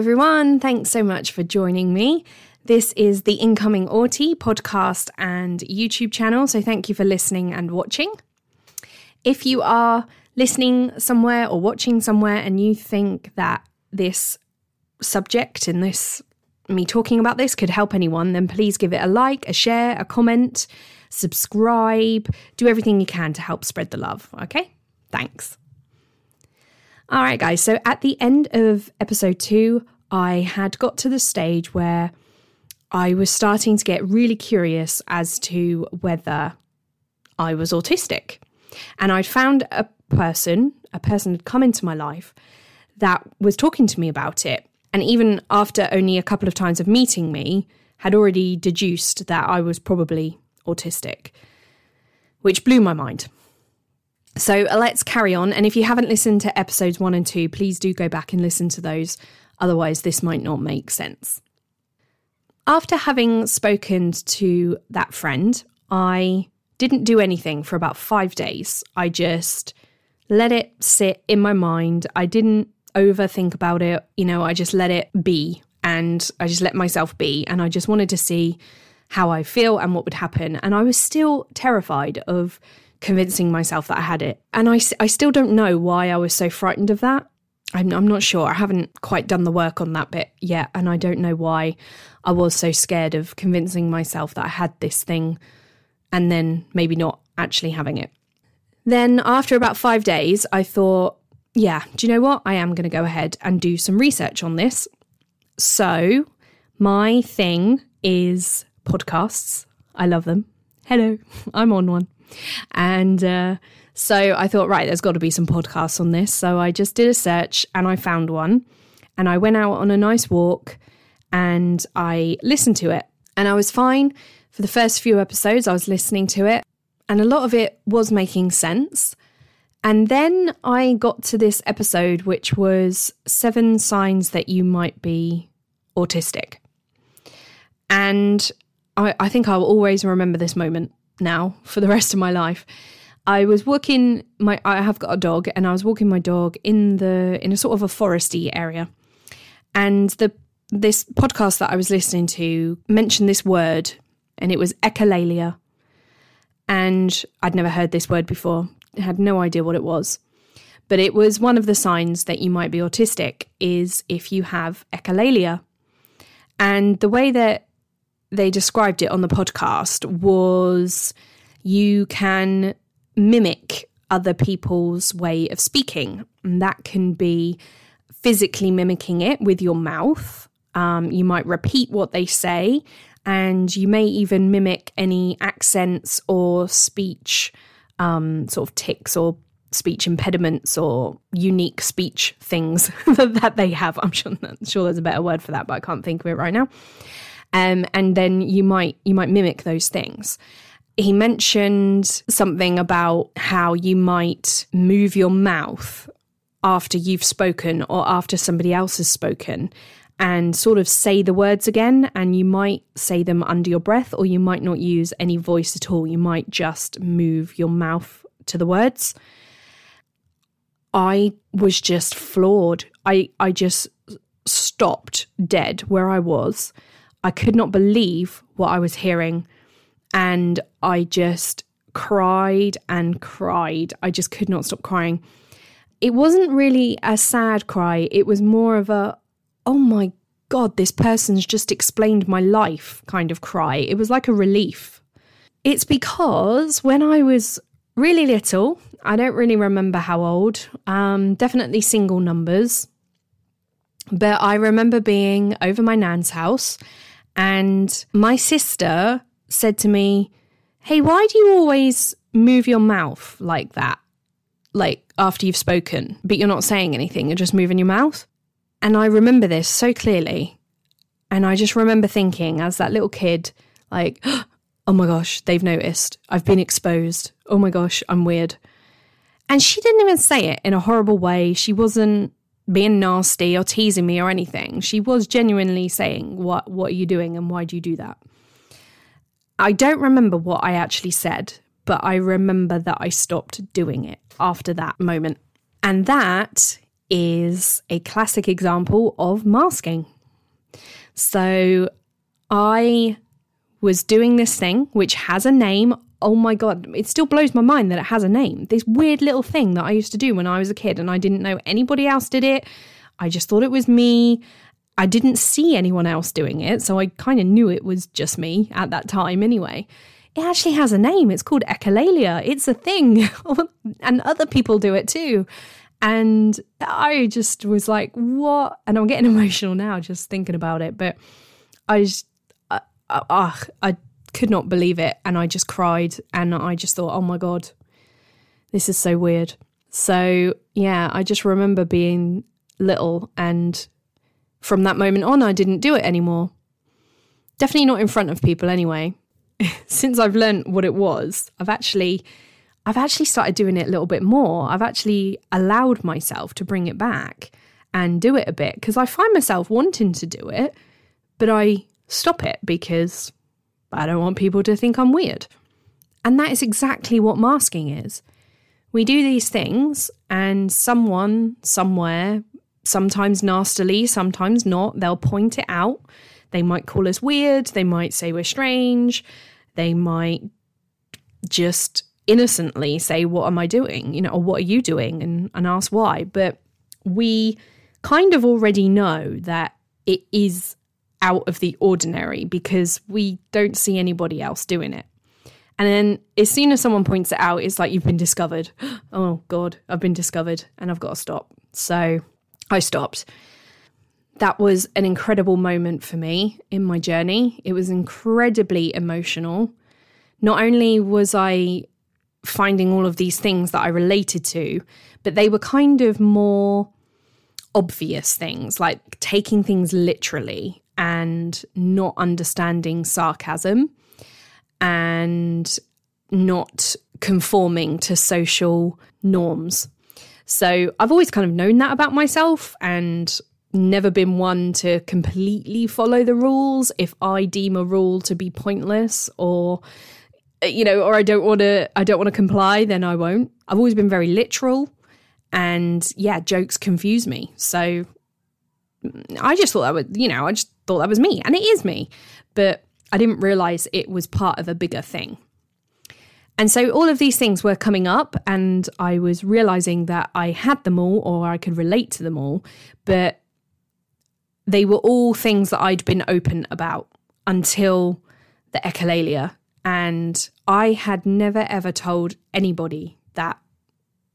Everyone. Thanks so much for joining me. This is the Incoming Autie podcast and YouTube channel. So, thank you for listening and watching. If you are listening somewhere or watching somewhere and you think that this subject and this me talking about this could help anyone, then please give it a like, a share, a comment, subscribe, do everything you can to help spread the love. Okay? Thanks. All right, guys. So at the end of episode two, I had got to the stage where I was starting to get really curious as to whether I was autistic. And I'd found a person, a person had come into my life that was talking to me about it. And even after only a couple of times of meeting me, had already deduced that I was probably autistic, which blew my mind. So uh, let's carry on. And if you haven't listened to episodes one and two, please do go back and listen to those. Otherwise, this might not make sense. After having spoken to that friend, I didn't do anything for about five days. I just let it sit in my mind. I didn't overthink about it. You know, I just let it be and I just let myself be. And I just wanted to see how I feel and what would happen. And I was still terrified of convincing myself that I had it. And I, I still don't know why I was so frightened of that. I'm, I'm not sure. I haven't quite done the work on that bit yet. And I don't know why I was so scared of convincing myself that I had this thing and then maybe not actually having it. Then, after about five days, I thought, yeah, do you know what? I am going to go ahead and do some research on this. So, my thing is podcasts. I love them. Hello, I'm on one. And uh, so I thought, right, there's got to be some podcasts on this. So I just did a search and I found one. And I went out on a nice walk and I listened to it. And I was fine for the first few episodes. I was listening to it and a lot of it was making sense. And then I got to this episode, which was seven signs that you might be autistic. And I, I think I'll always remember this moment now for the rest of my life. I was walking my I have got a dog and I was walking my dog in the in a sort of a foresty area. And the this podcast that I was listening to mentioned this word and it was echolalia. And I'd never heard this word before. I had no idea what it was. But it was one of the signs that you might be autistic is if you have echolalia. And the way that they described it on the podcast was you can mimic other people's way of speaking. And that can be physically mimicking it with your mouth. Um, you might repeat what they say, and you may even mimic any accents or speech um, sort of tics or speech impediments or unique speech things that they have. I'm sure, I'm sure there's a better word for that, but I can't think of it right now um, and then you might you might mimic those things. He mentioned something about how you might move your mouth after you've spoken or after somebody else has spoken and sort of say the words again. And you might say them under your breath or you might not use any voice at all. You might just move your mouth to the words. I was just floored. I i just stopped dead where i was I could not believe what I was hearing. And I just cried and cried. I just could not stop crying. It wasn't really a sad cry, it was more of a, oh my God, this person's just explained my life kind of cry. It was like a relief. It's because when I was really little, I don't really remember how old, um, definitely single numbers, but I remember being over my nan's house and my sister said to me, Hey, why do you always move your mouth like that? Like after you've spoken, but you're not saying anything, you're just moving your mouth. And I remember this so clearly. And I just remember thinking, as that little kid, like, oh my gosh, they've noticed. I've been exposed. Oh my gosh, I'm weird. And she didn't even say it in a horrible way. She wasn't being nasty or teasing me or anything. She was genuinely saying, "What what are you doing and why do you do that?" I don't remember what I actually said, but I remember that I stopped doing it after that moment. And that is a classic example of masking. So I was doing this thing which has a name. Oh my God, it still blows my mind that it has a name. This weird little thing that I used to do when I was a kid and I didn't know anybody else did it. I just thought it was me. I didn't see anyone else doing it, so I kind of knew it was just me at that time anyway. It actually has a name. It's called echolalia. It's a thing, and other people do it too. And I just was like, what? And I'm getting emotional now just thinking about it. But I just, uh, uh, I could not believe it. And I just cried. And I just thought, oh my God, this is so weird. So, yeah, I just remember being little. And from that moment on, I didn't do it anymore. Definitely not in front of people anyway. Since I've learned what it was, I've actually. I've actually started doing it a little bit more. I've actually allowed myself to bring it back and do it a bit because I find myself wanting to do it, but I stop it because I don't want people to think I'm weird. And that is exactly what masking is. We do these things, and someone, somewhere, sometimes nastily, sometimes not, they'll point it out. They might call us weird, they might say we're strange, they might just innocently say, What am I doing? You know, or what are you doing? And, and ask why. But we kind of already know that it is out of the ordinary because we don't see anybody else doing it. And then as soon as someone points it out, it's like you've been discovered. oh God, I've been discovered and I've got to stop. So I stopped. That was an incredible moment for me in my journey. It was incredibly emotional. Not only was I finding all of these things that I related to, but they were kind of more obvious things, like taking things literally and not understanding sarcasm and not conforming to social norms. So I've always kind of known that about myself and never been one to completely follow the rules if I deem a rule to be pointless or you know or I don't want to I don't want to comply then I won't. I've always been very literal and yeah, jokes confuse me. So I just thought that would, you know, I just thought that was me, and it is me. But I didn't realize it was part of a bigger thing. And so all of these things were coming up, and I was realizing that I had them all or I could relate to them all, but they were all things that I'd been open about until the echolalia. And I had never ever told anybody that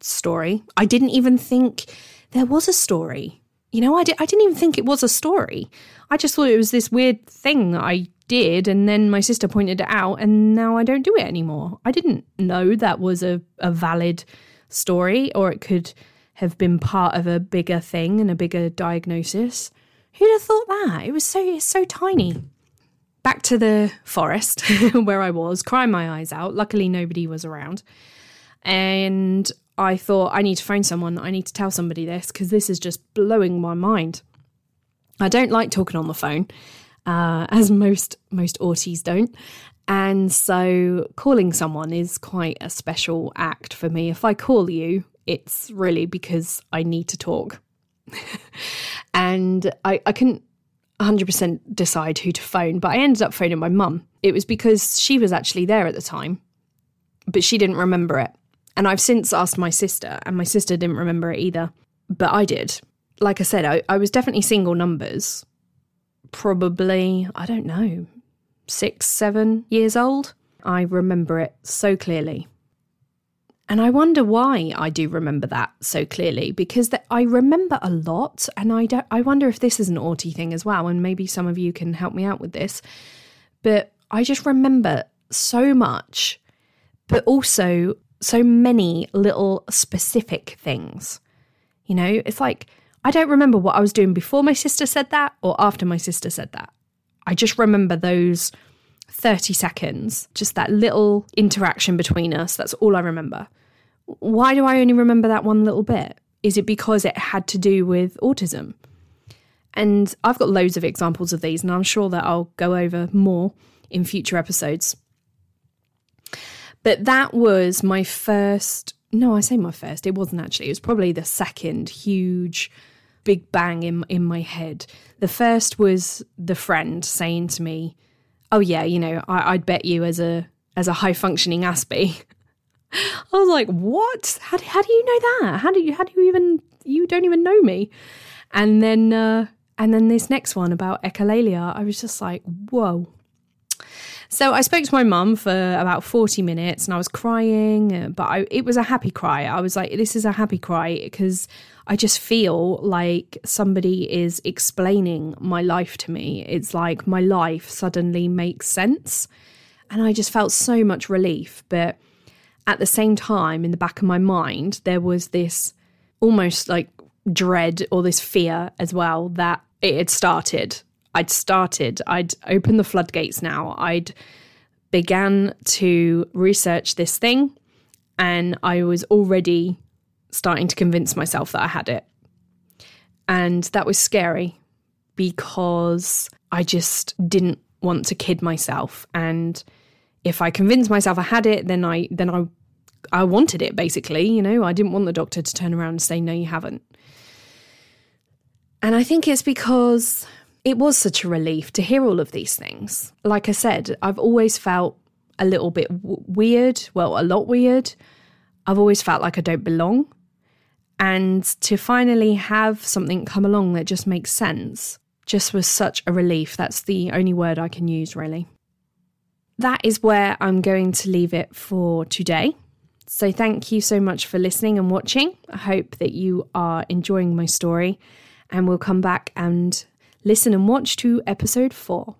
story. I didn't even think there was a story. You know, I, di- I didn't even think it was a story. I just thought it was this weird thing that I did, and then my sister pointed it out, and now I don't do it anymore. I didn't know that was a, a valid story, or it could have been part of a bigger thing and a bigger diagnosis. Who'd have thought that? It was so it's so tiny. Back to the forest where I was, crying my eyes out. Luckily, nobody was around. And I thought, I need to phone someone. I need to tell somebody this because this is just blowing my mind. I don't like talking on the phone, uh, as most most auties don't. And so calling someone is quite a special act for me. If I call you, it's really because I need to talk. and I, I couldn't 100% decide who to phone, but I ended up phoning my mum. It was because she was actually there at the time, but she didn't remember it. And I've since asked my sister, and my sister didn't remember it either, but I did. Like I said, I, I was definitely single numbers, probably, I don't know, six, seven years old. I remember it so clearly. And I wonder why I do remember that so clearly because I remember a lot and I don't I wonder if this is an autie thing as well and maybe some of you can help me out with this. But I just remember so much but also so many little specific things. You know, it's like I don't remember what I was doing before my sister said that or after my sister said that. I just remember those 30 seconds, just that little interaction between us. That's all I remember. Why do I only remember that one little bit? Is it because it had to do with autism? And I've got loads of examples of these, and I'm sure that I'll go over more in future episodes. But that was my first no, I say my first. It wasn't actually. It was probably the second huge big bang in in my head. The first was the friend saying to me, "Oh yeah, you know, I, would bet you as a as a high functioning Aspie." I was like, "What? How do, how do you know that? How do you how do you even you don't even know me?" And then uh, and then this next one about echolalia, I was just like, "Whoa." So I spoke to my mum for about 40 minutes and I was crying, uh, but I, it was a happy cry. I was like, this is a happy cry because I just feel like somebody is explaining my life to me. It's like my life suddenly makes sense. And I just felt so much relief. But at the same time, in the back of my mind, there was this almost like dread or this fear as well that it had started I'd started, I'd opened the floodgates now. I'd began to research this thing and I was already starting to convince myself that I had it. And that was scary because I just didn't want to kid myself and if I convinced myself I had it then I then I I wanted it basically, you know, I didn't want the doctor to turn around and say no you haven't. And I think it's because it was such a relief to hear all of these things. Like I said, I've always felt a little bit w- weird, well, a lot weird. I've always felt like I don't belong. And to finally have something come along that just makes sense just was such a relief. That's the only word I can use, really. That is where I'm going to leave it for today. So, thank you so much for listening and watching. I hope that you are enjoying my story, and we'll come back and listen and watch to episode 4.